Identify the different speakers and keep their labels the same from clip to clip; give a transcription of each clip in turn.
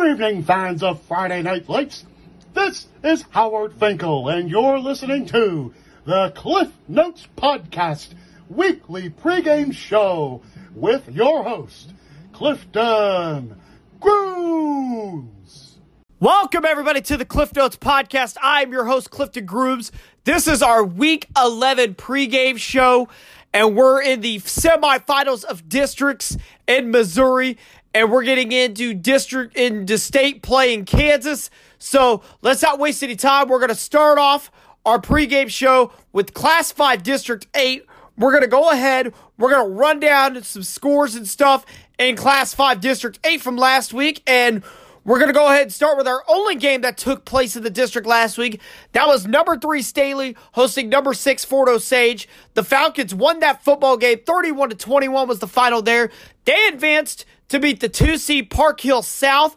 Speaker 1: Good evening, fans of Friday Night Lights. This is Howard Finkel, and you're listening to the Cliff Notes Podcast weekly pregame show with your host, Clifton Grooms.
Speaker 2: Welcome, everybody, to the Cliff Notes Podcast. I'm your host, Clifton Grooms. This is our Week 11 pregame show, and we're in the semifinals of districts in Missouri and we're getting into district into state play in Kansas. So let's not waste any time. We're going to start off our pregame show with Class 5 District 8. We're going to go ahead. We're going to run down some scores and stuff in Class 5 District 8 from last week. And we're going to go ahead and start with our only game that took place in the district last week. That was number three Staley hosting number six Fort Osage. The Falcons won that football game. 31 to 21 was the final there. They advanced to beat the two seed Park Hill South,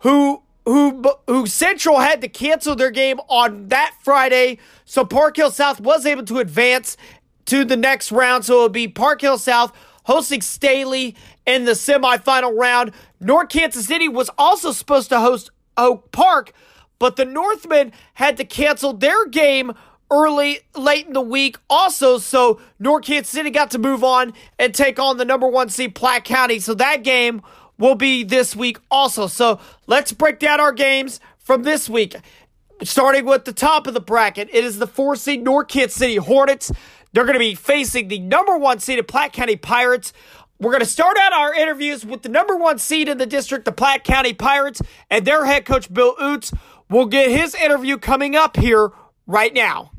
Speaker 2: who who who Central had to cancel their game on that Friday. So Park Hill South was able to advance to the next round. So it'll be Park Hill South hosting Staley in the semifinal round. North Kansas City was also supposed to host Oak Park, but the Northmen had to cancel their game early, late in the week also. So North Kansas City got to move on and take on the number one seed Platte County. So that game will be this week also. So let's break down our games from this week. Starting with the top of the bracket, it is the four seed North Kansas City Hornets. They're going to be facing the number one seeded Platte County Pirates. We're going to start out our interviews with the number one seed in the district, the Platte County Pirates, and their head coach, Bill Oots. We'll get his interview coming up here right now.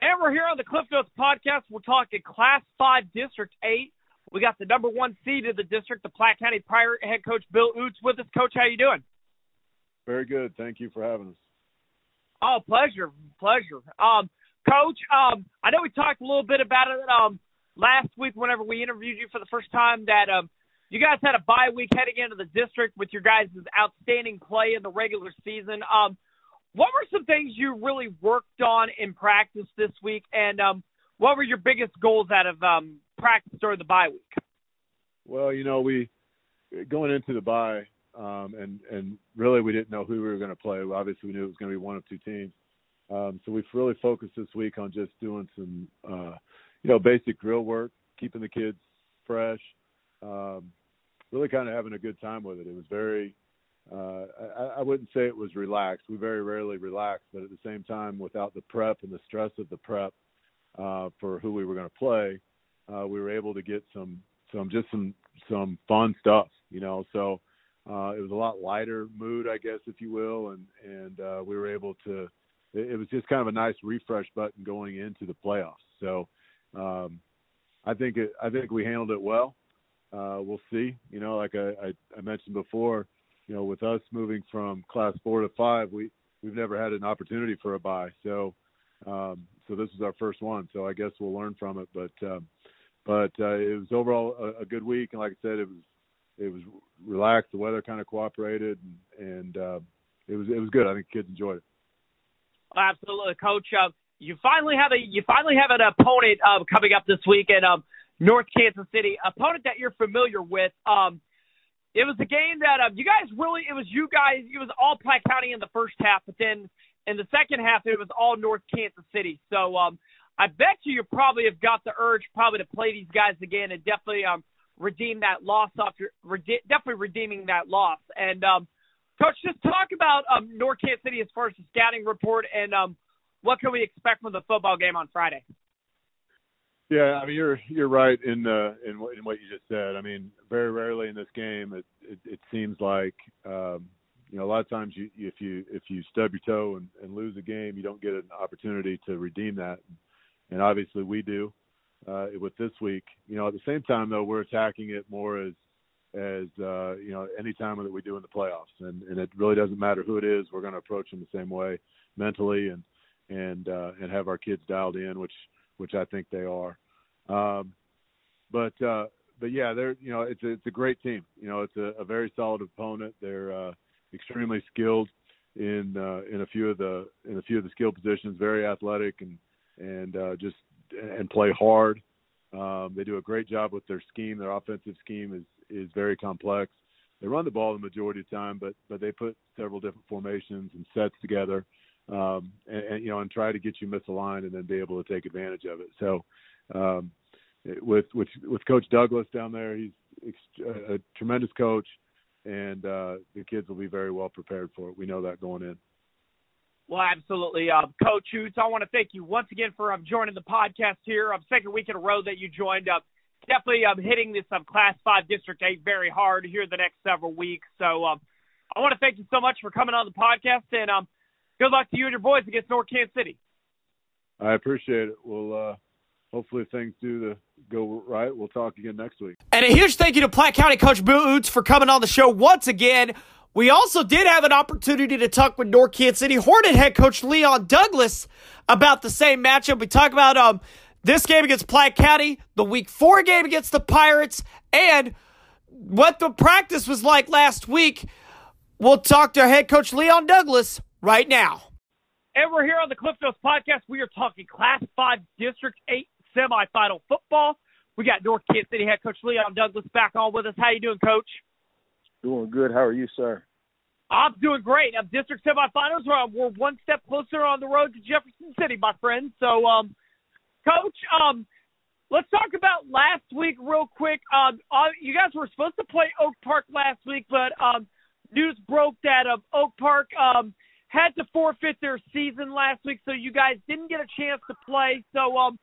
Speaker 2: And we're here on the Cliff Notes podcast. We're talking Class 5 District 8. We got the number one seed of the district, the Platte County Pirate head coach Bill Oots with us. Coach, how you doing?
Speaker 3: Very good. Thank you for having us.
Speaker 2: Oh, pleasure, pleasure. Um, coach, um, I know we talked a little bit about it um, last week whenever we interviewed you for the first time that um, you guys had a bye week heading into the district with your guys' outstanding play in the regular season. Um, what were some things you really worked on in practice this week, and um, what were your biggest goals out of um, practice during the bye week?
Speaker 3: Well, you know, we going into the bye, um, and and really we didn't know who we were going to play. Obviously, we knew it was going to be one of two teams. Um, so we've really focused this week on just doing some, uh, you know, basic drill work, keeping the kids fresh, um, really kind of having a good time with it. It was very uh, I, I wouldn't say it was relaxed. We very rarely relax, but at the same time, without the prep and the stress of the prep uh, for who we were going to play, uh, we were able to get some some just some some fun stuff, you know. So uh, it was a lot lighter mood, I guess, if you will, and and uh, we were able to. It, it was just kind of a nice refresh button going into the playoffs. So um, I think it, I think we handled it well. Uh, we'll see. You know, like I, I, I mentioned before you know, with us moving from class four to five, we we've never had an opportunity for a bye. So, um, so this is our first one. So I guess we'll learn from it. But, um, but uh, it was overall a, a, good week, and like I said, it was it was relaxed. The weather kind of cooperated, and, and uh, it was it was good. I think kids enjoyed it.
Speaker 2: Absolutely, Coach. Uh, you finally have a you finally have an opponent uh, coming up this week in um, North Kansas City, opponent that you're familiar with. Um, it was a game that um, you guys really it was you guys it was all Platte County in the first half, but then in the second half it was all North Kansas City. So um, I bet you you probably have got the urge probably to play these guys again and definitely um, redeem that loss after rede- definitely redeeming that loss. And um, coach, just talk about um, North Kansas City as far as the scouting report and um, what can we expect from the football game on Friday.
Speaker 3: Yeah, I mean you're you're right in uh, in, what, in what you just said. I mean, very rarely in this game it it, it seems like um, you know a lot of times you if you if you stub your toe and, and lose a game, you don't get an opportunity to redeem that, and obviously we do uh, with this week. You know, at the same time though, we're attacking it more as as uh, you know any time that we do in the playoffs, and and it really doesn't matter who it is. We're going to approach them the same way mentally and and uh, and have our kids dialed in, which which I think they are. Um, but uh, but yeah, they're you know it's a, it's a great team. You know, it's a, a very solid opponent. They're uh, extremely skilled in uh, in a few of the in a few of the skill positions. Very athletic and and uh, just and play hard. Um, they do a great job with their scheme. Their offensive scheme is is very complex. they run the ball the majority of the time, but but they put several different formations and sets together, um, and, and you know, and try to get you misaligned and then be able to take advantage of it. So, um, with with with Coach Douglas down there, he's a, tremendous coach, and uh, the kids will be very well prepared for it. We know that going in.
Speaker 2: Well, absolutely, uh, Coach Oots. I want to thank you once again for um, joining the podcast here. Um, second week in a row that you joined. Uh, definitely um, hitting this um, Class Five District Eight very hard here the next several weeks. So um, I want to thank you so much for coming on the podcast, and um, good luck to you and your boys against North Kansas City.
Speaker 3: I appreciate it. We'll uh, hopefully things do the go right. We'll talk again next week.
Speaker 2: And a huge thank you to Platte County Coach Oots for coming on the show once again. We also did have an opportunity to talk with North Kansas City Hornet head coach Leon Douglas about the same matchup. We talk about um, this game against Platte County, the week four game against the Pirates, and what the practice was like last week. We'll talk to head coach Leon Douglas right now. And we're here on the Cliff Notes podcast. We are talking Class 5 District 8 semifinal football. We got North Kansas City head coach Leon Douglas back on with us. How you doing, coach?
Speaker 4: Doing good. How are you, sir?
Speaker 2: I'm doing great. I'm district semifinals. We're, one step closer on the road to Jefferson City, my friend. So, um, coach, um, let's talk about last week real quick. Um, uh, you guys were supposed to play Oak Park last week, but um, news broke that um, Oak Park um, had to forfeit their season last week, so you guys didn't get a chance to play. So, um,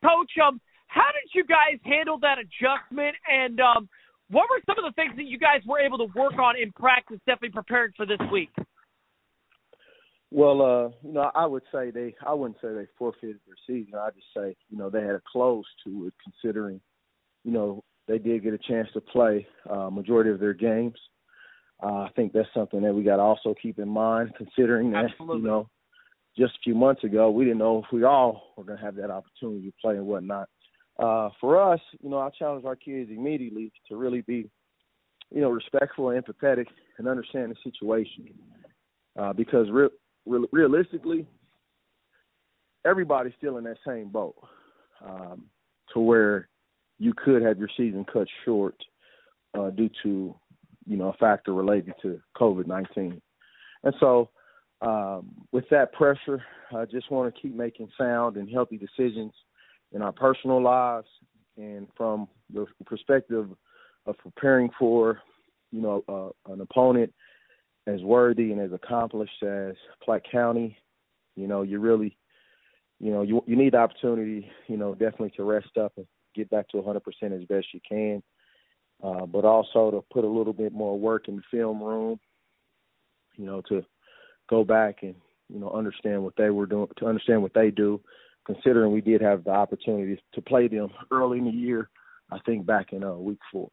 Speaker 2: Coach, um, how did you guys handle that adjustment? And um, what were some of the things that you guys were able to work on in practice, definitely preparing for this week?
Speaker 4: Well, uh, you know, I would say they, I wouldn't say they forfeited their season. I'd just say, you know, they had a close to it considering, you know, they did get a chance to play uh, majority of their games. Uh, I think that's something that we got to also keep in mind, considering that,
Speaker 2: Absolutely.
Speaker 4: you know, just a few months ago, we didn't know if we all were going to have that opportunity to play and whatnot. Uh, for us, you know, I challenge our kids immediately to really be, you know, respectful and empathetic and understand the situation. Uh, because re- re- realistically, everybody's still in that same boat um, to where you could have your season cut short uh, due to, you know, a factor related to COVID 19. And so, um, with that pressure, I just want to keep making sound and healthy decisions in our personal lives and from the perspective of preparing for, you know, uh, an opponent as worthy and as accomplished as Platte County, you know, you really, you know, you you need the opportunity, you know, definitely to rest up and get back to 100% as best you can, uh, but also to put a little bit more work in the film room, you know, to go back and you know understand what they were doing, to understand what they do, considering we did have the opportunity to play them early in the year. I think back in uh, week four.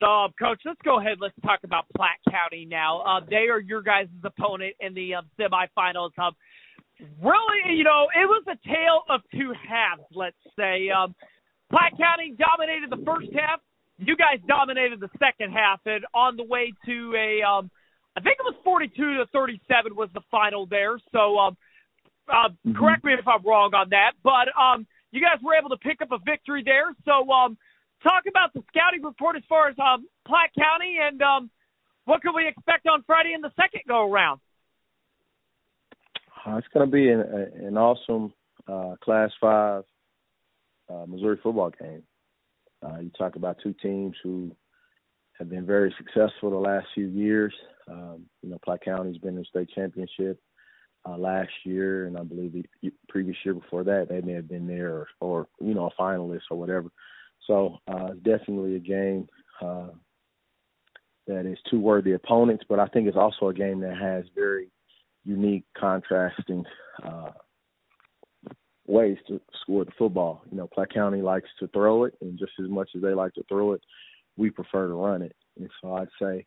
Speaker 2: So, uh, Coach, let's go ahead. Let's talk about Platte County now. Uh, they are your guys' opponent in the um, semifinals. Um, really, you know, it was a tale of two halves, let's say. Um, Platte County dominated the first half. You guys dominated the second half, and on the way to a, um, I think it was 42 to 37 was the final there. So, um, uh, mm-hmm. correct me if I'm wrong on that, but um, you guys were able to pick up a victory there. So, um, talk about the scouting report as far as um, Platte County and um, what can we expect on Friday in the second go around?
Speaker 4: Uh, it's going to be an, an awesome uh, Class 5 uh, Missouri football game. Uh, you talk about two teams who have been very successful the last few years. Um, you know, Platte County's been in state championship uh, last year, and I believe the previous year before that they may have been there, or, or you know, a finalist or whatever. So uh, definitely a game uh, that is two worthy opponents, but I think it's also a game that has very unique, contrasting uh, ways to score the football. You know, Platte County likes to throw it, and just as much as they like to throw it, we prefer to run it. And so I'd say,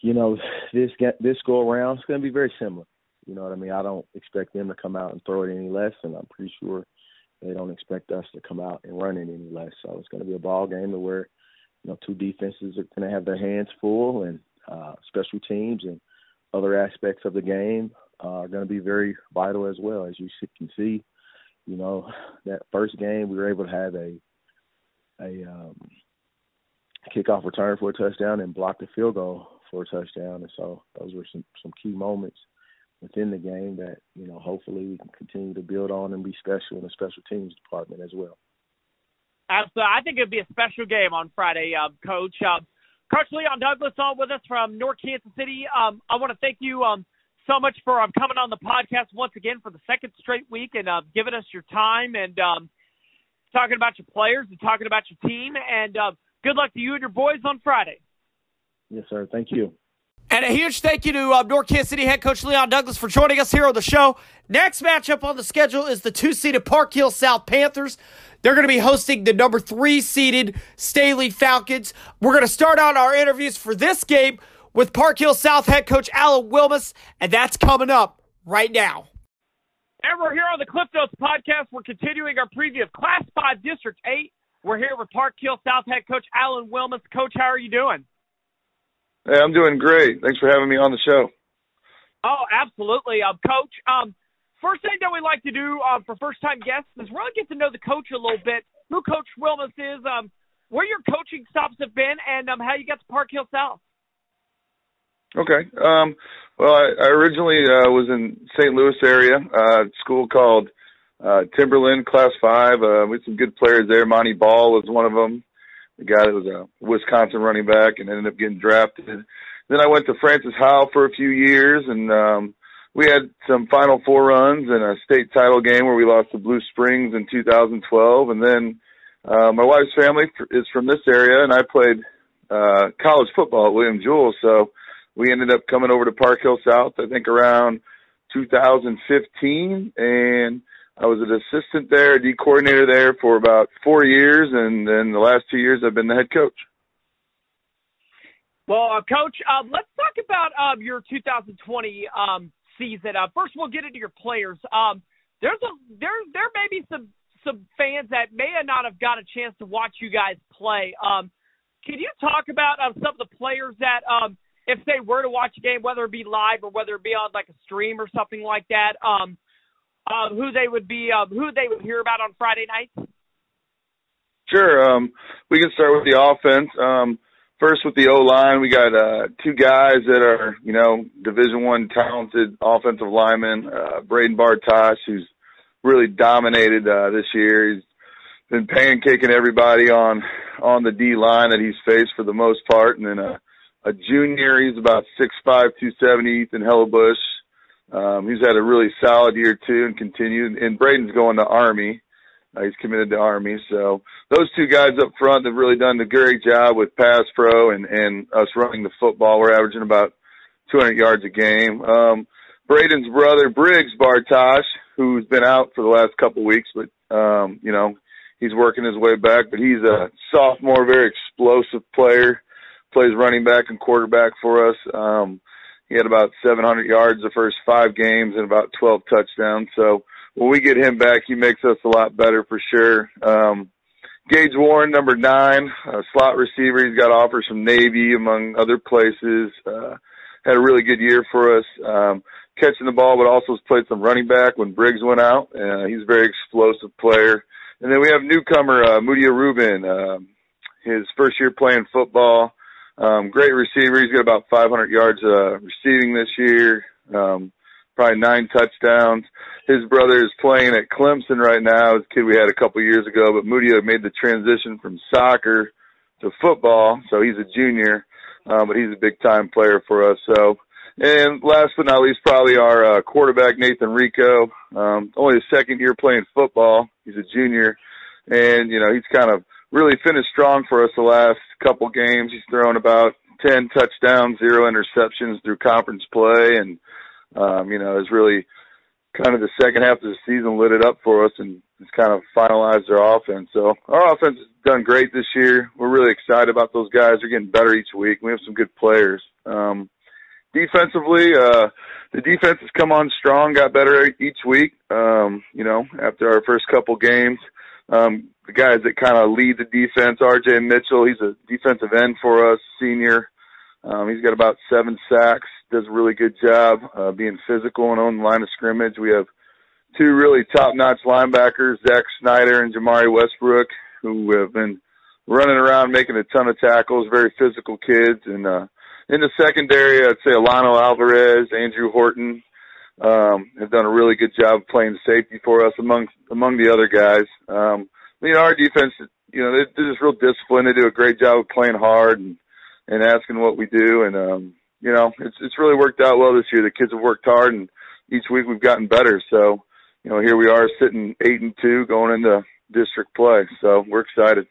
Speaker 4: you know, this get, this go around is going to be very similar. You know what I mean? I don't expect them to come out and throw it any less, and I'm pretty sure they don't expect us to come out and run it any less. So it's going to be a ball game where you know two defenses are going to have their hands full, and uh, special teams and other aspects of the game uh, are going to be very vital as well. As you can see, you know that first game we were able to have a a um, kickoff return for a touchdown and blocked a field goal for a touchdown. And so those were some some key moments within the game that you know hopefully we can continue to build on and be special in the special teams department as well.
Speaker 2: Absolutely, I think it'd be a special game on Friday, um, Coach. Um, Coach Leon Douglas on with us from North Kansas City. Um, I want to thank you um, so much for um, coming on the podcast once again for the second straight week and uh, giving us your time and um, talking about your players and talking about your team. And uh, good luck to you and your boys on Friday.
Speaker 4: Yes, sir. Thank you.
Speaker 2: And a huge thank you to uh, North Kansas City head coach Leon Douglas for joining us here on the show. Next matchup on the schedule is the two seeded Park Hill South Panthers. They're going to be hosting the number three seeded Staley Falcons. We're going to start out our interviews for this game with Park Hill South head coach Alan Wilmus, and that's coming up right now. And we're here on the Cliff Notes podcast. We're continuing our preview of Class 5 District 8. We're here with Park Hill South head coach Alan Wilmus. Coach, how are you doing?
Speaker 5: Hey, I'm doing great. Thanks for having me on the show.
Speaker 2: Oh, absolutely, um, Coach. Um, first thing that we like to do um, for first-time guests is really get to know the coach a little bit. Who Coach Wilmus is, um, where your coaching stops have been, and um, how you got to Park Hill South.
Speaker 5: Okay. Um, well, I, I originally uh, was in St. Louis area, uh, school called uh, Timberland Class Five. Uh, we had some good players there. Montee Ball was one of them the guy that was a Wisconsin running back and ended up getting drafted. Then I went to Francis Howell for a few years and um we had some final four runs and a state title game where we lost to Blue Springs in 2012 and then uh my wife's family is from this area and I played uh college football at William Jewell so we ended up coming over to Park Hill South I think around 2015 and I was an assistant there, a D coordinator there for about four years, and then the last two years I've been the head coach.
Speaker 2: Well, uh, Coach, uh, let's talk about um, your 2020 um, season. Uh, first, we'll get into your players. Um, there's a there there may be some some fans that may not have got a chance to watch you guys play. Um, can you talk about um, some of the players that, if they were to watch a game, whether it be live or whether it be on like a stream or something like that, um, uh, who they would be, uh, who they would hear about on Friday nights?
Speaker 5: Sure. Um, we can start with the offense. Um, first with the O line, we got uh, two guys that are, you know, Division One talented offensive linemen. Uh, Braden Bartosh, who's really dominated uh, this year. He's been pancaking everybody on on the D line that he's faced for the most part, and then a, a junior. He's about six five, two seventy. Ethan Hellebush. Um, he's had a really solid year too and continued. And Braden's going to Army. Uh, he's committed to Army. So those two guys up front have really done a great job with pass pro and, and us running the football. We're averaging about 200 yards a game. Um, Braden's brother, Briggs Bartosh, who's been out for the last couple weeks, but, um, you know, he's working his way back, but he's a sophomore, very explosive player, plays running back and quarterback for us. Um, he had about 700 yards the first five games and about 12 touchdowns. So when we get him back, he makes us a lot better for sure. Um, Gage Warren, number nine, uh, slot receiver. He's got offers from Navy, among other places. Uh, had a really good year for us, um, catching the ball, but also played some running back when Briggs went out. Uh, he's a very explosive player. And then we have newcomer, uh, Mudia Reuben, um, his first year playing football. Um, great receiver. He's got about 500 yards uh, receiving this year. Um, probably nine touchdowns. His brother is playing at Clemson right now. His kid we had a couple years ago, but Moody made the transition from soccer to football, so he's a junior, uh, but he's a big time player for us. So, and last but not least, probably our uh, quarterback Nathan Rico. Um, only his second year playing football. He's a junior, and you know he's kind of really finished strong for us the last couple games. He's thrown about 10 touchdowns, zero interceptions through conference play and, um, you know, has really kind of the second half of the season lit it up for us and has kind of finalized our offense. So our offense has done great this year. We're really excited about those guys. They're getting better each week. We have some good players. Um, defensively, uh, the defense has come on strong, got better each week. Um, you know, after our first couple games, um, the guys that kind of lead the defense, RJ Mitchell, he's a defensive end for us, senior. Um, he's got about seven sacks, does a really good job, uh, being physical and on the line of scrimmage. We have two really top notch linebackers, Zach Snyder and Jamari Westbrook, who have been running around making a ton of tackles, very physical kids. And uh, in the secondary, I'd say Alano Alvarez, Andrew Horton um, have done a really good job playing safety for us among among the other guys. Um, you know, our defense, you know, they're, they're just real disciplined. They do a great job of playing hard and and asking what we do. And um, you know, it's it's really worked out well this year. The kids have worked hard, and each week we've gotten better. So, you know, here we are sitting eight and two, going into district play. So we're excited.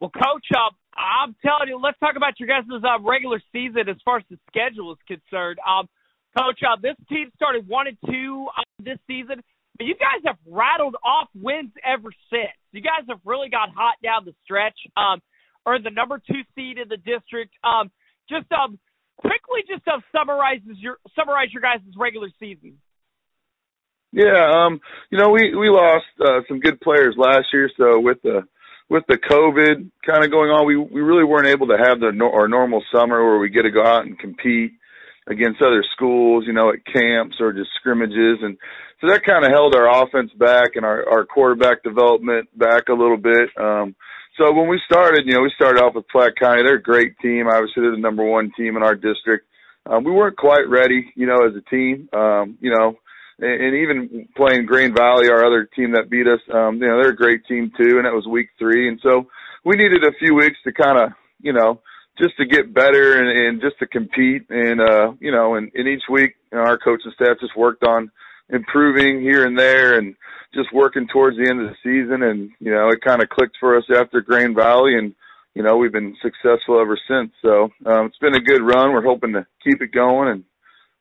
Speaker 2: Well, Coach, uh, I'm telling you, let's talk about your guys' uh, regular season as far as the schedule is concerned. Um, Coach, uh, this team started one and two uh, this season, but you guys have rattled off wins ever since. You guys have really got hot down the stretch. Um, earned the number two seed in the district. Um, just um, quickly, just uh, summarizes your summarize your guys' regular season.
Speaker 5: Yeah, um, you know, we we lost uh, some good players last year, so with the with the COVID kind of going on, we we really weren't able to have the our normal summer where we get to go out and compete against other schools, you know, at camps or just scrimmages, and so that kind of held our offense back and our our quarterback development back a little bit. Um, so when we started, you know, we started off with Platte County. They're a great team. Obviously, they're the number one team in our district. Um, we weren't quite ready, you know, as a team. Um, you know, and, and even playing Grain Valley, our other team that beat us, um, you know, they're a great team too, and that was week three. And so we needed a few weeks to kind of, you know, just to get better and, and just to compete. And, uh, you know, and, and each week, you know, our coaching staff just worked on improving here and there and just working towards the end of the season. And, you know, it kind of clicked for us after Grain Valley and, you know, we've been successful ever since. So, um, it's been a good run. We're hoping to keep it going and,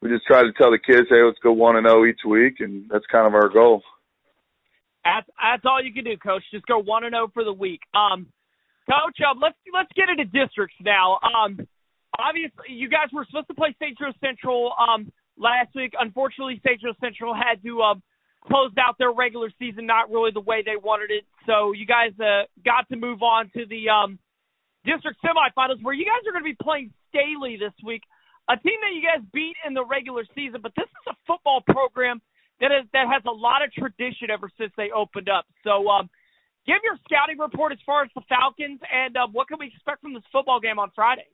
Speaker 5: we just try to tell the kids, hey, let's go one and oh each week, and that's kind of our goal.
Speaker 2: That's that's all you can do, Coach. Just go one and oh for the week. Um, Coach, um, let's let's get into districts now. Um, obviously, you guys were supposed to play St. Joe Central um last week. Unfortunately, St. Joe Central had to um close out their regular season not really the way they wanted it. So you guys uh, got to move on to the um district semifinals where you guys are going to be playing Staley this week a team that you guys beat in the regular season, but this is a football program that is that has a lot of tradition ever since they opened up. So, um, give your scouting report as far as the Falcons and uh, what can we expect from this football game on Friday?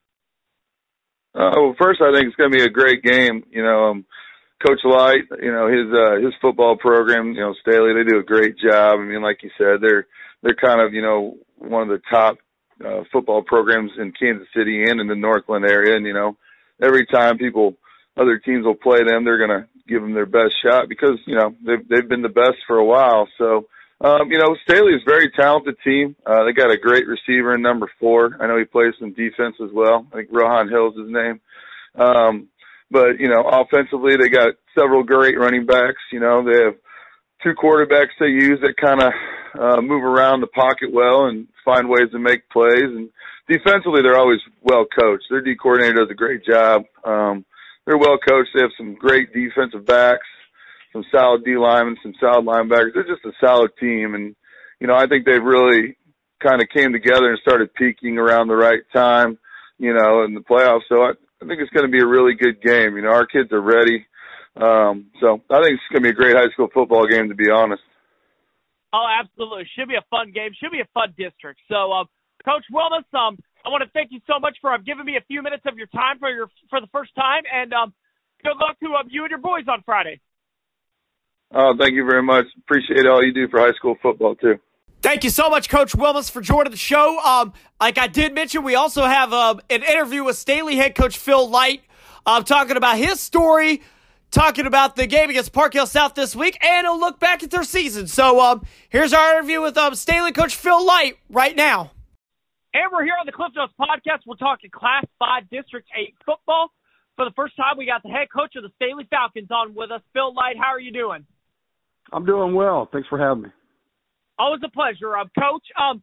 Speaker 5: Uh, well, first, I think it's going to be a great game. You know, um, Coach Light, you know his uh, his football program, you know Staley, they do a great job. I mean, like you said, they're they're kind of you know one of the top uh, football programs in Kansas City and in the Northland area, and you know every time people, other teams will play them, they're going to give them their best shot because, you know, they've, they've been the best for a while. So, um, you know, Staley is a very talented team. Uh, they got a great receiver in number four. I know he plays some defense as well. I think Rohan Hill's is his name. Um, but, you know, offensively, they got several great running backs. You know, they have two quarterbacks they use that kind of, uh, move around the pocket well and find ways to make plays. And defensively, they're always well coached. Their D coordinator does a great job. Um, they're well coached. They have some great defensive backs, some solid D linemen, some solid linebackers. They're just a solid team, and you know I think they've really kind of came together and started peaking around the right time. You know, in the playoffs. So I, I think it's going to be a really good game. You know, our kids are ready. Um, so I think it's going to be a great high school football game, to be honest.
Speaker 2: Oh, absolutely. Should be a fun game. Should be a fun district. So, um, Coach Wilmus, um, I want to thank you so much for um, giving me a few minutes of your time for your for the first time, and um, good luck to um, you and your boys on Friday.
Speaker 5: Oh, thank you very much. Appreciate all you do for high school football too.
Speaker 2: Thank you so much, Coach Wilmus, for joining the show. Um, like I did mention, we also have um, an interview with Staley head coach Phil Light, um, talking about his story, talking about the game against Park Hill South this week, and a look back at their season. So um, here's our interview with um, Staley coach Phil Light right now. And we're here on the Cliff Notes podcast. We're talking Class 5 District 8 football. For the first time, we got the head coach of the Staley Falcons on with us, Phil Light. How are you doing?
Speaker 6: I'm doing well. Thanks for having me.
Speaker 2: Always a pleasure. Um, coach, um,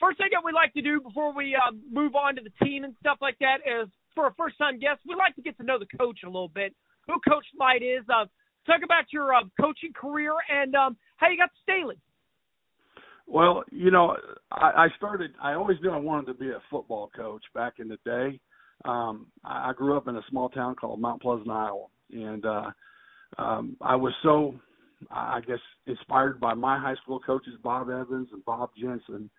Speaker 2: first thing that we like to do before we um, move on to the team and stuff like that is for a first time guest, we like to get to know the coach a little bit, who Coach Light is. Uh, talk about your uh, coaching career and um, how you got to Staley.
Speaker 6: Well, you know, I, I started. I always knew I wanted to be a football coach back in the day. Um, I grew up in a small town called Mount Pleasant, Iowa, and uh, um, I was so, I guess, inspired by my high school coaches, Bob Evans and Bob Jensen,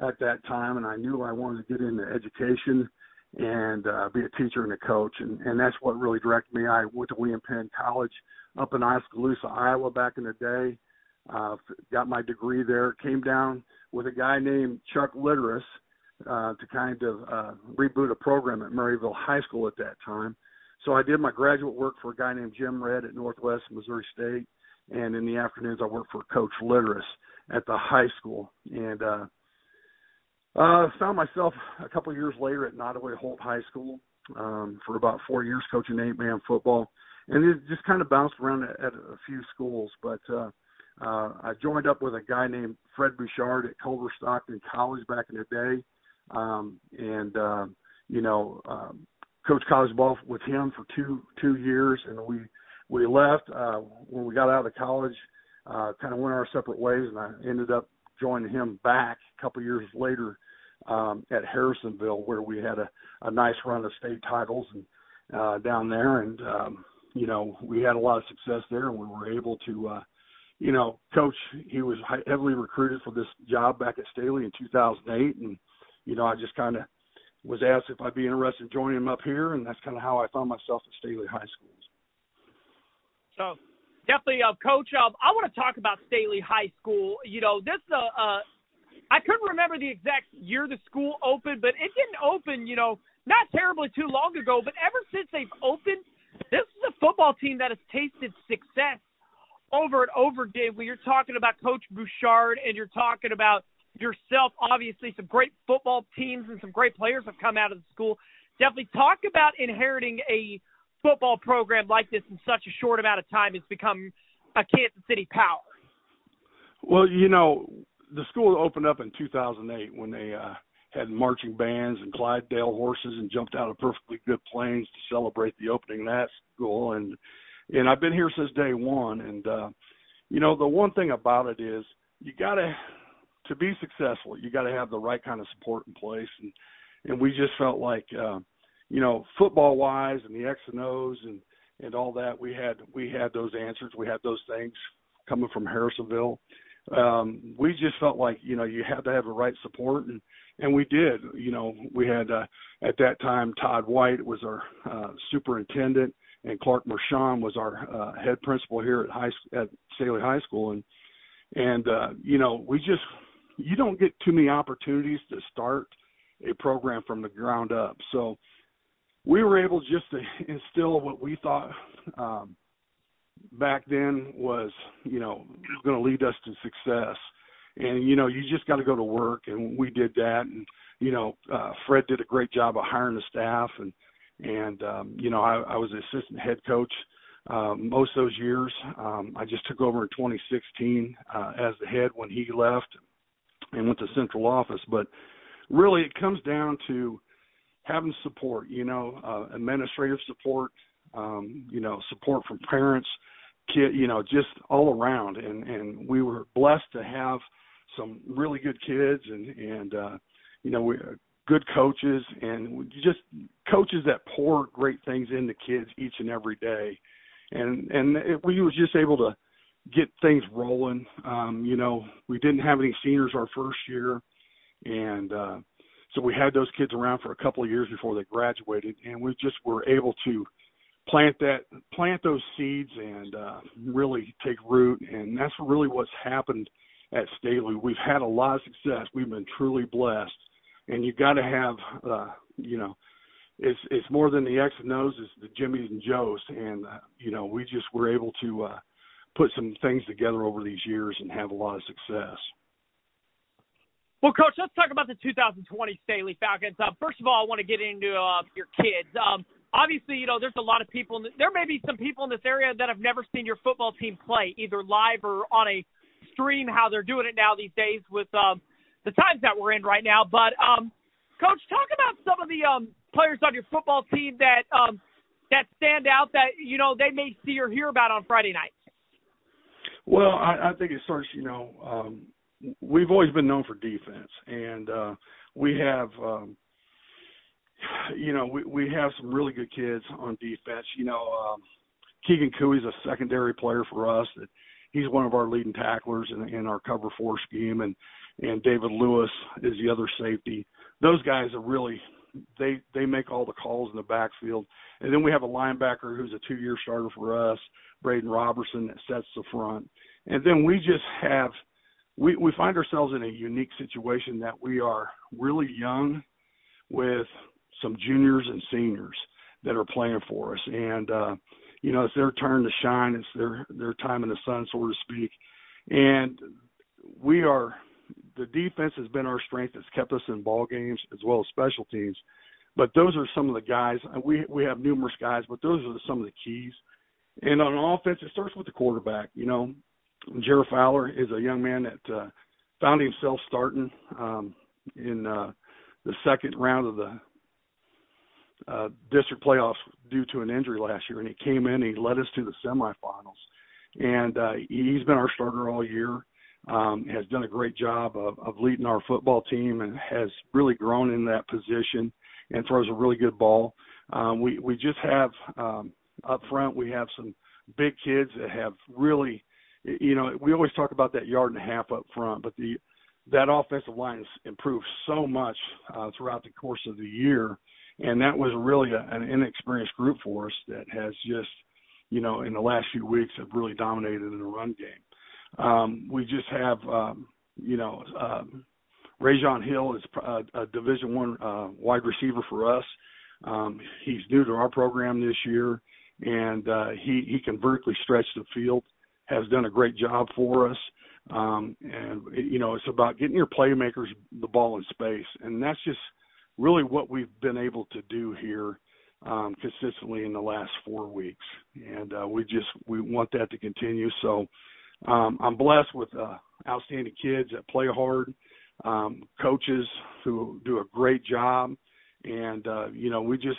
Speaker 6: at that time, and I knew I wanted to get into education and uh, be a teacher and a coach, and and that's what really directed me. I went to William Penn College up in Oskaloosa, Iowa, back in the day. Uh, got my degree there. Came down with a guy named Chuck Litteris uh, to kind of uh, reboot a program at Maryville High School at that time. So I did my graduate work for a guy named Jim Redd at Northwest Missouri State, and in the afternoons I worked for Coach Litteris at the high school. And uh, uh, found myself a couple years later at Nodaway Holt High School um, for about four years coaching eight-man football, and it just kind of bounced around at, at a few schools. But uh, uh, I joined up with a guy named Fred Bouchard at Culver Stockton College back in the day, um, and uh, you know, um, coached college ball with him for two two years, and we we left uh, when we got out of college. Uh, kind of went our separate ways, and I ended up joining him back a couple years later um, at Harrisonville, where we had a, a nice run of state titles and uh, down there, and um, you know we had a lot of success there, and we were able to, uh, you know, coach. He was heavily recruited for this job back at Staley in 2008, and you know I just kind of was asked if I'd be interested in joining him up here, and that's kind of how I found myself at Staley High School.
Speaker 2: So definitely, uh, Coach. Um, I want to talk about Staley High School. You know, this uh, uh, I couldn't remember the exact year the school opened, but it didn't open. You know, not terribly too long ago. But ever since they've opened, this is a football team that has tasted success over and over again. When you're talking about Coach Bouchard and you're talking about yourself, obviously some great football teams and some great players have come out of the school. Definitely talk about inheriting a football program like this in such a short amount of time has become a Kansas City power.
Speaker 6: Well, you know, the school opened up in 2008 when they uh, had marching bands and Clydesdale horses and jumped out of perfectly good planes to celebrate the opening of that school. And and I've been here since day one. And uh, you know, the one thing about it is you got to to be successful, you got to have the right kind of support in place. And and we just felt like, uh, you know, football wise and the X and O's and and all that, we had we had those answers, we had those things coming from Harrisonville. Um, we just felt like you know you had to have the right support, and and we did. You know, we had uh, at that time Todd White was our uh, superintendent, and Clark Mershon was our uh, head principal here at high at Staley High School, and and uh, you know we just you don't get too many opportunities to start a program from the ground up. So we were able just to instill what we thought um, back then was, you know, going to lead us to success. And you know, you just got to go to work, and we did that. And you know, uh, Fred did a great job of hiring the staff, and and um, you know, I, I was assistant head coach uh, most of those years. Um, I just took over in 2016 uh, as the head when he left, and went to central office. But really, it comes down to having support. You know, uh, administrative support. Um, you know, support from parents, kid. You know, just all around. And and we were blessed to have some really good kids and and uh, you know we good coaches and just coaches that pour great things into kids each and every day and and it, we was just able to get things rolling. Um, you know, we didn't have any seniors our first year, and uh, so we had those kids around for a couple of years before they graduated, and we just were able to plant that plant those seeds and uh, really take root. And that's really what's happened at Staley. We've had a lot of success. We've been truly blessed, and you got to have uh, you know. It's it's more than the X and O's, it's the Jimmys and Joes, and uh, you know we just were able to uh, put some things together over these years and have a lot of success.
Speaker 2: Well, Coach, let's talk about the 2020 Staley Falcons. Uh, first of all, I want to get into uh, your kids. Um, obviously, you know, there's a lot of people. The, there may be some people in this area that have never seen your football team play, either live or on a stream. How they're doing it now these days with um, the times that we're in right now. But, um, Coach, talk about some of the um, players on your football team that um, that stand out that you know they may see or hear about on Friday night.
Speaker 6: Well, I, I think it starts. You know, um, we've always been known for defense, and uh, we have, um, you know, we we have some really good kids on defense. You know, um, Keegan Cooey's a secondary player for us. That he's one of our leading tacklers in, in our cover four scheme, and and David Lewis is the other safety. Those guys are really they they make all the calls in the backfield. And then we have a linebacker who's a two-year starter for us, Braden Robertson, that sets the front. And then we just have we we find ourselves in a unique situation that we are really young with some juniors and seniors that are playing for us. And uh you know, it's their turn to shine. It's their their time in the sun, so to speak. And we are the defense has been our strength. It's kept us in ball games as well as special teams. But those are some of the guys. We we have numerous guys, but those are some of the keys. And on offense, it starts with the quarterback. You know, Jared Fowler is a young man that uh, found himself starting um, in uh, the second round of the uh, district playoffs due to an injury last year, and he came in and he led us to the semifinals. And uh, he's been our starter all year. Um, has done a great job of, of leading our football team and has really grown in that position and throws a really good ball. Um, we we just have um, up front we have some big kids that have really, you know, we always talk about that yard and a half up front, but the that offensive line has improved so much uh, throughout the course of the year and that was really a, an inexperienced group for us that has just, you know, in the last few weeks have really dominated in the run game. Um, we just have, um, you know, um, Rajon Hill is a, a Division One uh, wide receiver for us. Um, he's new to our program this year, and uh, he he can vertically stretch the field. Has done a great job for us. Um, and you know, it's about getting your playmakers the ball in space, and that's just really what we've been able to do here um, consistently in the last four weeks, and uh, we just we want that to continue. So um, I'm blessed with uh, outstanding kids that play hard, um, coaches who do a great job, and uh, you know we just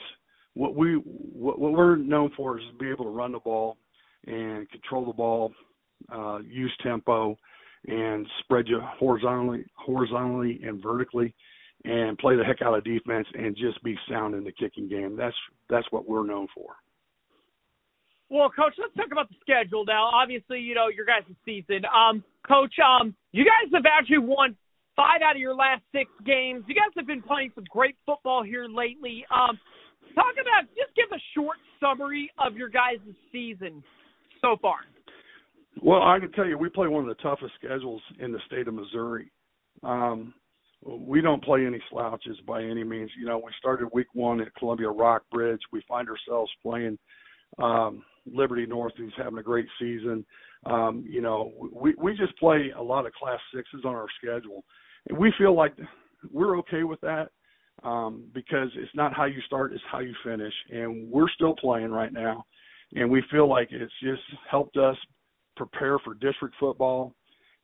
Speaker 6: what we what, what we're known for is to be able to run the ball and control the ball, uh, use tempo, and spread you horizontally horizontally and vertically and play the heck out of defense and just be sound in the kicking game. That's that's what we're known for.
Speaker 2: Well, coach, let's talk about the schedule now. Obviously, you know your guys' season. Um, coach, um, you guys have actually won five out of your last six games. You guys have been playing some great football here lately. Um, talk about just give a short summary of your guys' season so far.
Speaker 6: Well, I can tell you, we play one of the toughest schedules in the state of Missouri. Um, we don't play any slouches by any means. You know, we started week one at Columbia Rock Bridge. We find ourselves playing um, Liberty North, who's having a great season. Um, you know, we we just play a lot of Class Sixes on our schedule, and we feel like we're okay with that um, because it's not how you start, it's how you finish, and we're still playing right now, and we feel like it's just helped us prepare for district football,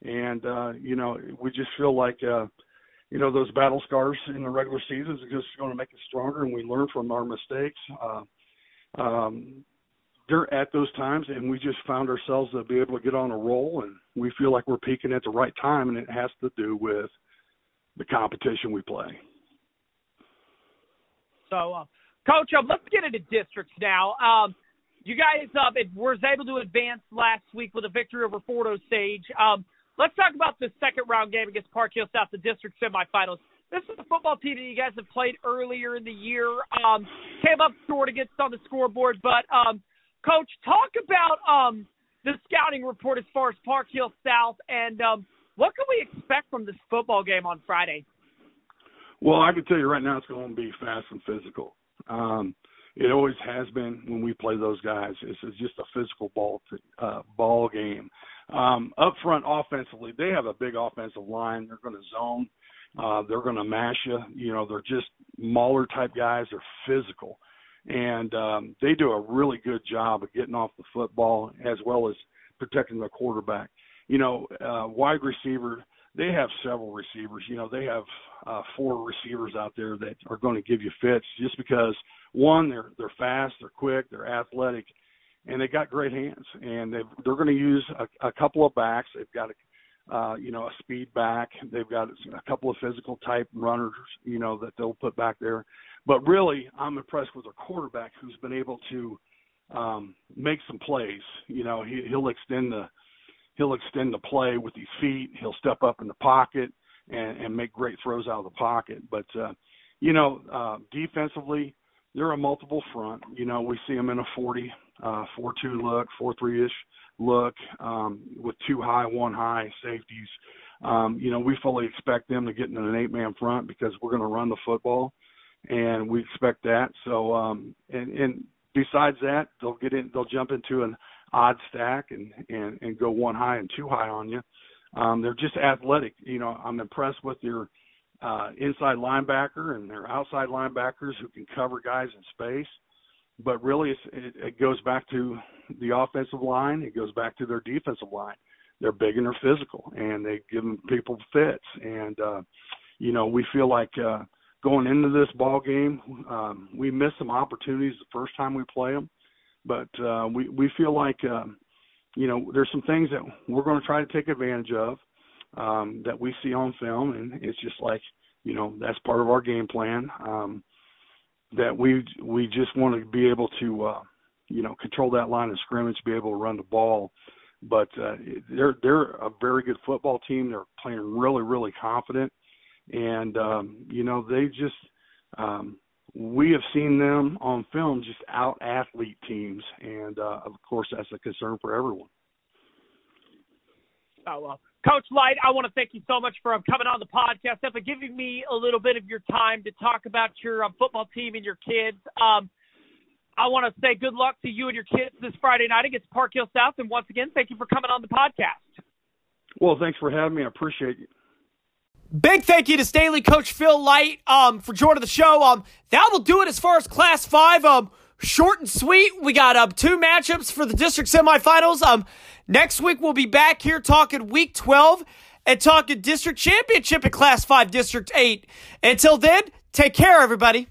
Speaker 6: and uh, you know, we just feel like. Uh, you know those battle scars in the regular season is just going to make us stronger, and we learn from our mistakes. Uh, um, they're at those times, and we just found ourselves to be able to get on a roll, and we feel like we're peaking at the right time, and it has to do with the competition we play.
Speaker 2: So, uh, Coach, uh, let's get into districts now. Um, you guys uh, were able to advance last week with a victory over Fort Osage. Um, Let's talk about the second round game against Park Hill South, the district semifinals. This is a football team that you guys have played earlier in the year. Um, came up short against on the scoreboard, but um, coach, talk about um, the scouting report as far as Park Hill South and um, what can we expect from this football game on Friday?
Speaker 6: Well, I can tell you right now, it's going to be fast and physical. Um, it always has been when we play those guys. It's, it's just a physical ball uh, ball game. Um, up front offensively, they have a big offensive line. They're going to zone. Uh, they're going to mash you. You know, they're just mauler type guys. They're physical, and um, they do a really good job of getting off the football as well as protecting the quarterback. You know, uh, wide receiver. They have several receivers. You know, they have uh, four receivers out there that are going to give you fits just because one, they're they're fast, they're quick, they're athletic, and they got great hands. And they they're going to use a, a couple of backs. They've got a uh, you know a speed back. They've got a couple of physical type runners. You know that they'll put back there. But really, I'm impressed with a quarterback who's been able to um, make some plays. You know, he, he'll extend the he'll extend the play with his feet. He'll step up in the pocket, and, and make great throws out of the pocket. But uh, you know, uh, defensively, they're a multiple front. You know, we see them in a 40, uh, 4-2 look, 4-3-ish look um, with two high, one high safeties. Um, you know, we fully expect them to get in an eight-man front because we're going to run the football, and we expect that. So, um, and, and besides that, they'll get in, they'll jump into an odd stack and and and go one high and two high on you. Um, they're just athletic. You know, I'm impressed with your uh, inside linebacker and their outside linebackers who can cover guys in space. But really, it, it goes back to the offensive line. It goes back to their defensive line. They're big and they're physical, and they give them people fits. And uh, you know, we feel like uh, going into this ball game, um, we missed some opportunities the first time we play them, but uh, we we feel like um, you know there's some things that we're going to try to take advantage of um, that we see on film, and it's just like you know that's part of our game plan. Um, that we we just want to be able to uh, you know control that line of scrimmage, be able to run the ball. But uh, they're they're a very good football team. They're playing really really confident, and um, you know they just um, we have seen them on film just out athlete teams, and uh, of course that's a concern for everyone.
Speaker 2: Oh well, Coach Light, I want to thank you so much for um, coming on the podcast and for giving me a little bit of your time to talk about your um, football team and your kids. Um, I want to say good luck to you and your kids this Friday night against Park Hill South. And once again, thank you for coming on the podcast.
Speaker 6: Well, thanks for having me. I appreciate you.
Speaker 2: Big thank you to Staley Coach Phil Light um, for joining the show. Um, that will do it as far as Class 5. Um, short and sweet. We got um, two matchups for the district semifinals. Um, next week we'll be back here talking week 12 and talking district championship in Class 5, District 8. Until then, take care, everybody.